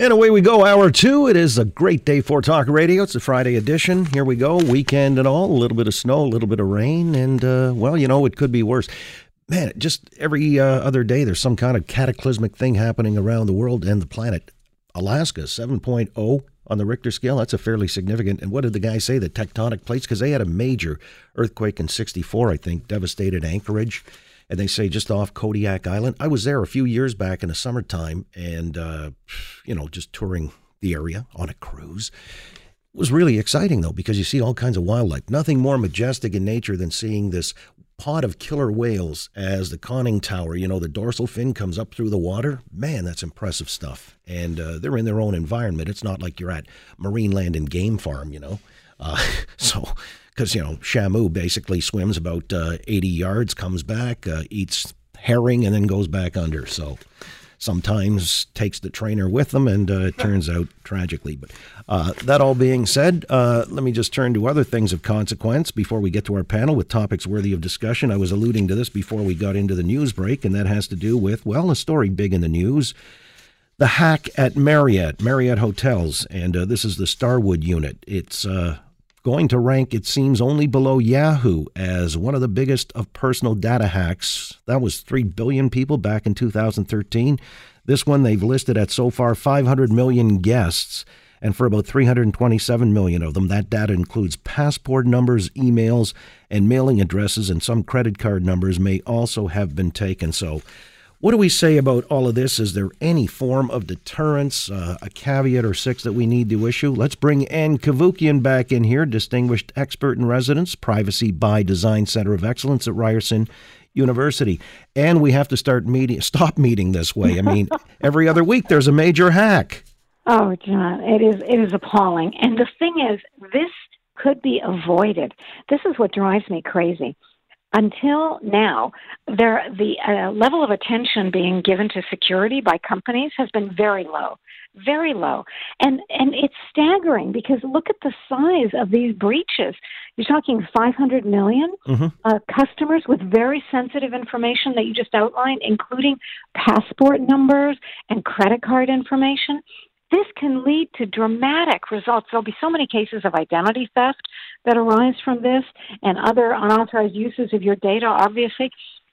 And away we go, hour two. It is a great day for talk radio. It's a Friday edition. Here we go, weekend and all. A little bit of snow, a little bit of rain, and uh, well, you know, it could be worse. Man, just every uh, other day, there's some kind of cataclysmic thing happening around the world and the planet. Alaska, 7.0 on the Richter scale. That's a fairly significant. And what did the guy say? The tectonic plates? Because they had a major earthquake in 64, I think, devastated Anchorage and they say just off Kodiak Island. I was there a few years back in the summertime and, uh, you know, just touring the area on a cruise. It was really exciting, though, because you see all kinds of wildlife. Nothing more majestic in nature than seeing this pod of killer whales as the conning tower, you know, the dorsal fin comes up through the water. Man, that's impressive stuff. And uh, they're in their own environment. It's not like you're at Marineland and Game Farm, you know. Uh, so because you know Shamu basically swims about uh, 80 yards, comes back, uh, eats herring, and then goes back under. So sometimes takes the trainer with them, and uh, it turns out tragically. But uh, that all being said, uh, let me just turn to other things of consequence before we get to our panel with topics worthy of discussion. I was alluding to this before we got into the news break, and that has to do with well, a story big in the news. The hack at Marriott, Marriott Hotels, and uh, this is the Starwood unit. It's going to rank, it seems, only below Yahoo as one of the biggest of personal data hacks. That was 3 billion people back in 2013. This one they've listed at so far 500 million guests. And for about 327 million of them, that data includes passport numbers, emails, and mailing addresses, and some credit card numbers may also have been taken. So what do we say about all of this? Is there any form of deterrence, uh, a caveat or six that we need to issue? Let's bring Ann Cavoukian back in here, distinguished expert in residence, Privacy by Design Center of Excellence at Ryerson University. And we have to start meeting, stop meeting this way. I mean, every other week there's a major hack. Oh, John, it is it is appalling. And the thing is, this could be avoided. This is what drives me crazy until now, there the uh, level of attention being given to security by companies has been very low, very low, and and it's staggering because look at the size of these breaches. You're talking 500 million mm-hmm. uh, customers with very sensitive information that you just outlined, including passport numbers and credit card information this can lead to dramatic results. There'll be so many cases of identity theft that arise from this and other unauthorized uses of your data, obviously.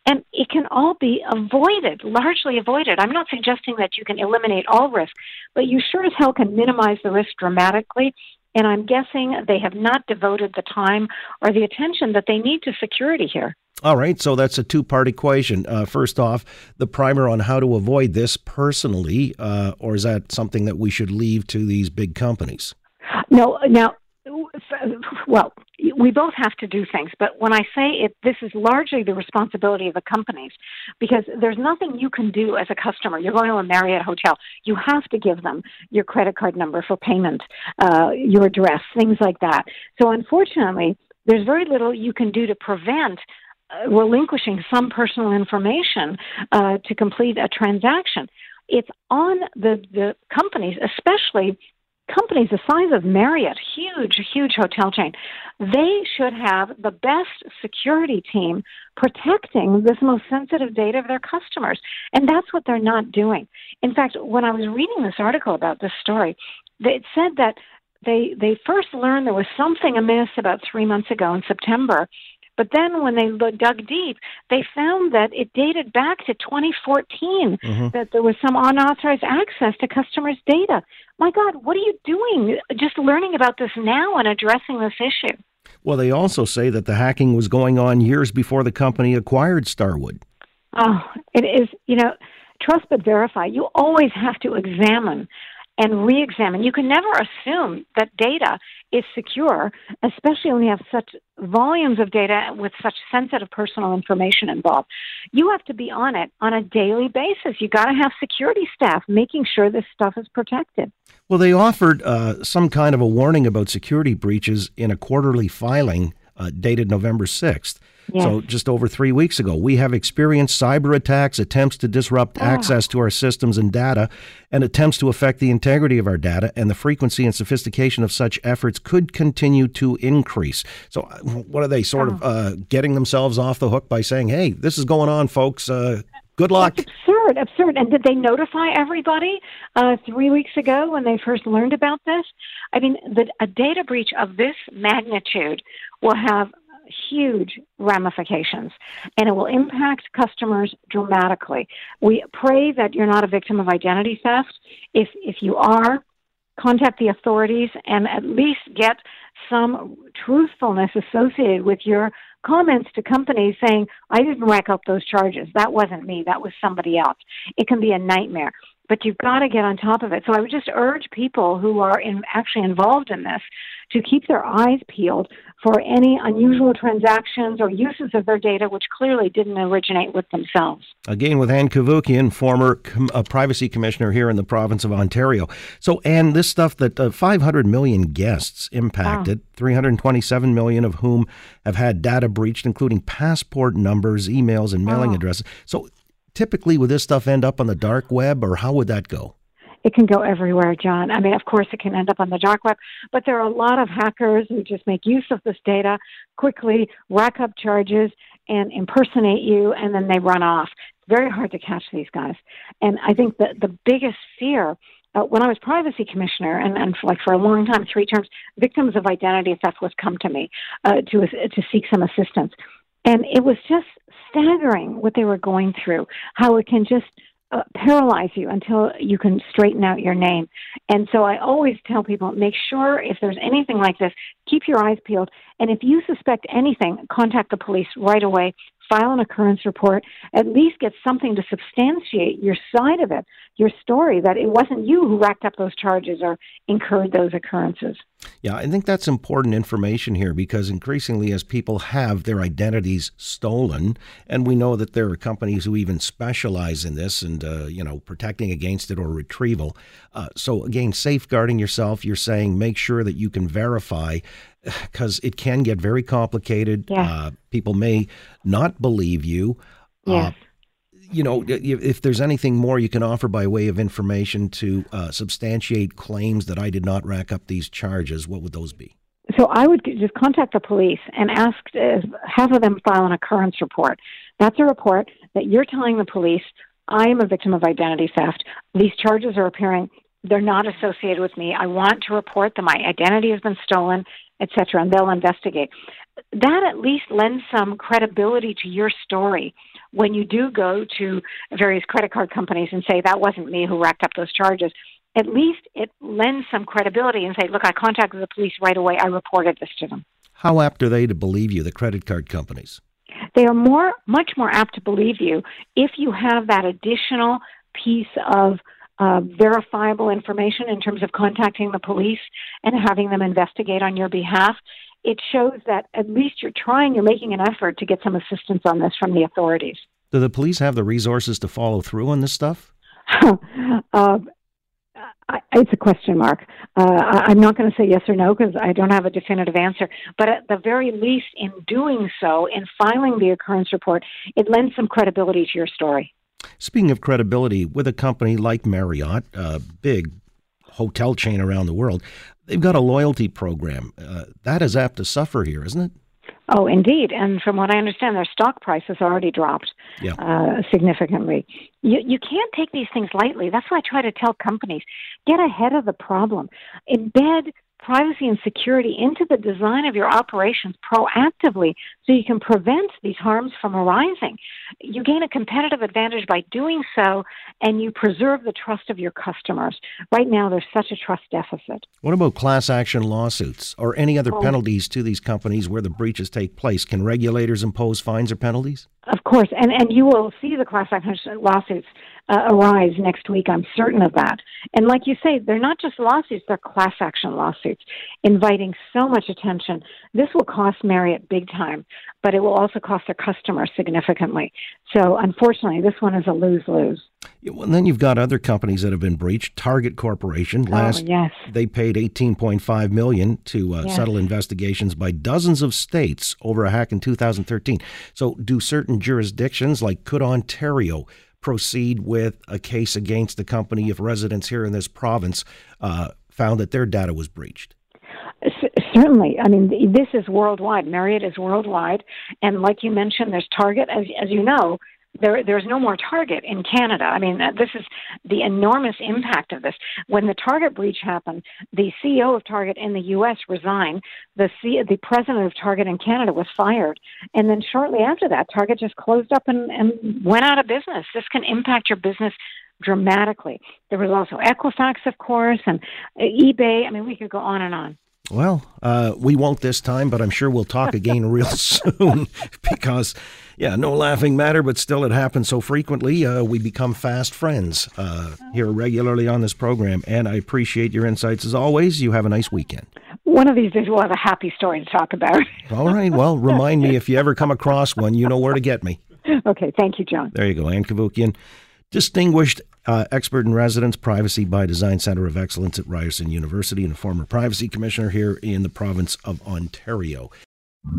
And it can all be avoided, largely avoided. I'm not suggesting that you can eliminate all risk, but you sure as hell can minimize the risk dramatically. And I'm guessing they have not devoted the time or the attention that they need to security here. All right, so that's a two part equation. Uh, first off, the primer on how to avoid this personally, uh, or is that something that we should leave to these big companies? No, now, well, we both have to do things, but when I say it, this is largely the responsibility of the companies because there's nothing you can do as a customer. You're going to a Marriott hotel, you have to give them your credit card number for payment, uh, your address, things like that. So, unfortunately, there's very little you can do to prevent relinquishing some personal information uh, to complete a transaction. It's on the, the companies, especially companies the size of Marriott, huge, huge hotel chain, they should have the best security team protecting this most sensitive data of their customers. And that's what they're not doing. In fact, when I was reading this article about this story, it said that they they first learned there was something amiss about three months ago in September but then when they dug deep, they found that it dated back to 2014, mm-hmm. that there was some unauthorized access to customers' data. My God, what are you doing just learning about this now and addressing this issue? Well, they also say that the hacking was going on years before the company acquired Starwood. Oh, it is, you know, trust but verify. You always have to examine and re examine. You can never assume that data is secure, especially when you have such volumes of data with such sensitive personal information involved. You have to be on it on a daily basis. You got to have security staff making sure this stuff is protected. Well, they offered uh, some kind of a warning about security breaches in a quarterly filing uh, dated November 6th. Yes. So, just over three weeks ago, we have experienced cyber attacks, attempts to disrupt oh. access to our systems and data, and attempts to affect the integrity of our data, and the frequency and sophistication of such efforts could continue to increase. So, uh, what are they sort oh. of uh, getting themselves off the hook by saying, hey, this is going on, folks? Uh, good luck. That's absurd, absurd. And did they notify everybody uh, three weeks ago when they first learned about this? I mean, the, a data breach of this magnitude will have huge ramifications and it will impact customers dramatically. We pray that you're not a victim of identity theft. If, if you are, contact the authorities and at least get some truthfulness associated with your comments to companies saying, I didn't rack up those charges. That wasn't me. That was somebody else. It can be a nightmare but you've got to get on top of it. So I would just urge people who are in, actually involved in this to keep their eyes peeled for any unusual transactions or uses of their data which clearly didn't originate with themselves. Again, with Ann Cavoukian, former com- uh, privacy commissioner here in the province of Ontario. So, Ann, this stuff that uh, 500 million guests impacted, oh. 327 million of whom have had data breached, including passport numbers, emails, and mailing oh. addresses. So, typically would this stuff end up on the dark web or how would that go? It can go everywhere, John. I mean, of course, it can end up on the dark web, but there are a lot of hackers who just make use of this data, quickly rack up charges, and impersonate you, and then they run off. It's very hard to catch these guys. And I think that the biggest fear uh, when I was privacy commissioner, and, and for like for a long time, three terms, victims of identity theft would come to me uh, to to seek some assistance, and it was just staggering what they were going through, how it can just uh, paralyze you until you can straighten out your name. And so I always tell people make sure if there's anything like this, keep your eyes peeled. And if you suspect anything, contact the police right away file an occurrence report, at least get something to substantiate your side of it, your story, that it wasn't you who racked up those charges or incurred those occurrences. Yeah, I think that's important information here because increasingly, as people have their identities stolen, and we know that there are companies who even specialize in this and, uh, you know, protecting against it or retrieval. Uh, so, again, safeguarding yourself, you're saying make sure that you can verify because it can get very complicated. Yeah. Uh, people may not believe you. Uh, yes. You know, if there's anything more you can offer by way of information to uh, substantiate claims that I did not rack up these charges, what would those be? So I would just contact the police and ask uh, half of them file an occurrence report. That's a report that you're telling the police I am a victim of identity theft. These charges are appearing. They're not associated with me. I want to report that my identity has been stolen etc., and they'll investigate. That at least lends some credibility to your story when you do go to various credit card companies and say, that wasn't me who racked up those charges. At least it lends some credibility and say, look, I contacted the police right away. I reported this to them. How apt are they to believe you, the credit card companies? They are more, much more apt to believe you if you have that additional piece of uh, verifiable information in terms of contacting the police and having them investigate on your behalf, it shows that at least you're trying, you're making an effort to get some assistance on this from the authorities. Do the police have the resources to follow through on this stuff? uh, I, it's a question mark. Uh, I'm not going to say yes or no because I don't have a definitive answer. But at the very least, in doing so, in filing the occurrence report, it lends some credibility to your story. Speaking of credibility, with a company like Marriott, a big hotel chain around the world, they've got a loyalty program. Uh, that is apt to suffer here, isn't it? Oh, indeed. And from what I understand, their stock price has already dropped yeah. uh, significantly. You, you can't take these things lightly. That's why I try to tell companies get ahead of the problem, embed privacy and security into the design of your operations proactively so you can prevent these harms from arising. You gain a competitive advantage by doing so and you preserve the trust of your customers. Right now, there's such a trust deficit. What about class action lawsuits or any other oh. penalties to these companies where the breaches take place? Can regulators impose fines or penalties? Of course, and, and you will see the class action lawsuits uh, arise next week. I'm certain of that. And like you say, they're not just lawsuits; they're class action lawsuits, inviting so much attention. This will cost Marriott big time, but it will also cost their customers significantly. So, unfortunately, this one is a lose lose. Yeah, well, then you've got other companies that have been breached. Target Corporation oh, last oh, yes. they paid 18.5 million to uh, yes. settle investigations by dozens of states over a hack in 2013. So, do certain jurisdictions like could Ontario proceed with a case against the company if residents here in this province uh, found that their data was breached? Certainly. I mean, this is worldwide. Marriott is worldwide. And like you mentioned, there's Target. As, as you know, there, there's no more Target in Canada. I mean, this is the enormous impact of this. When the Target breach happened, the CEO of Target in the U.S. resigned. The C, the president of Target in Canada was fired, and then shortly after that, Target just closed up and, and went out of business. This can impact your business dramatically. There was also Equifax, of course, and uh, eBay. I mean, we could go on and on. Well, uh, we won't this time, but I'm sure we'll talk again real soon because, yeah, no laughing matter, but still it happens so frequently. Uh, we become fast friends uh, here regularly on this program, and I appreciate your insights as always. You have a nice weekend. One of these days we'll have a happy story to talk about. All right. Well, remind me if you ever come across one, you know where to get me. Okay. Thank you, John. There you go. Ann Cavoukian, distinguished uh, expert in residence, Privacy by Design Center of Excellence at Ryerson University, and a former privacy commissioner here in the province of Ontario.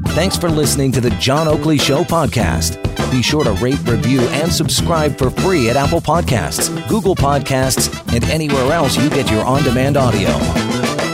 Thanks for listening to the John Oakley Show podcast. Be sure to rate, review, and subscribe for free at Apple Podcasts, Google Podcasts, and anywhere else you get your on demand audio.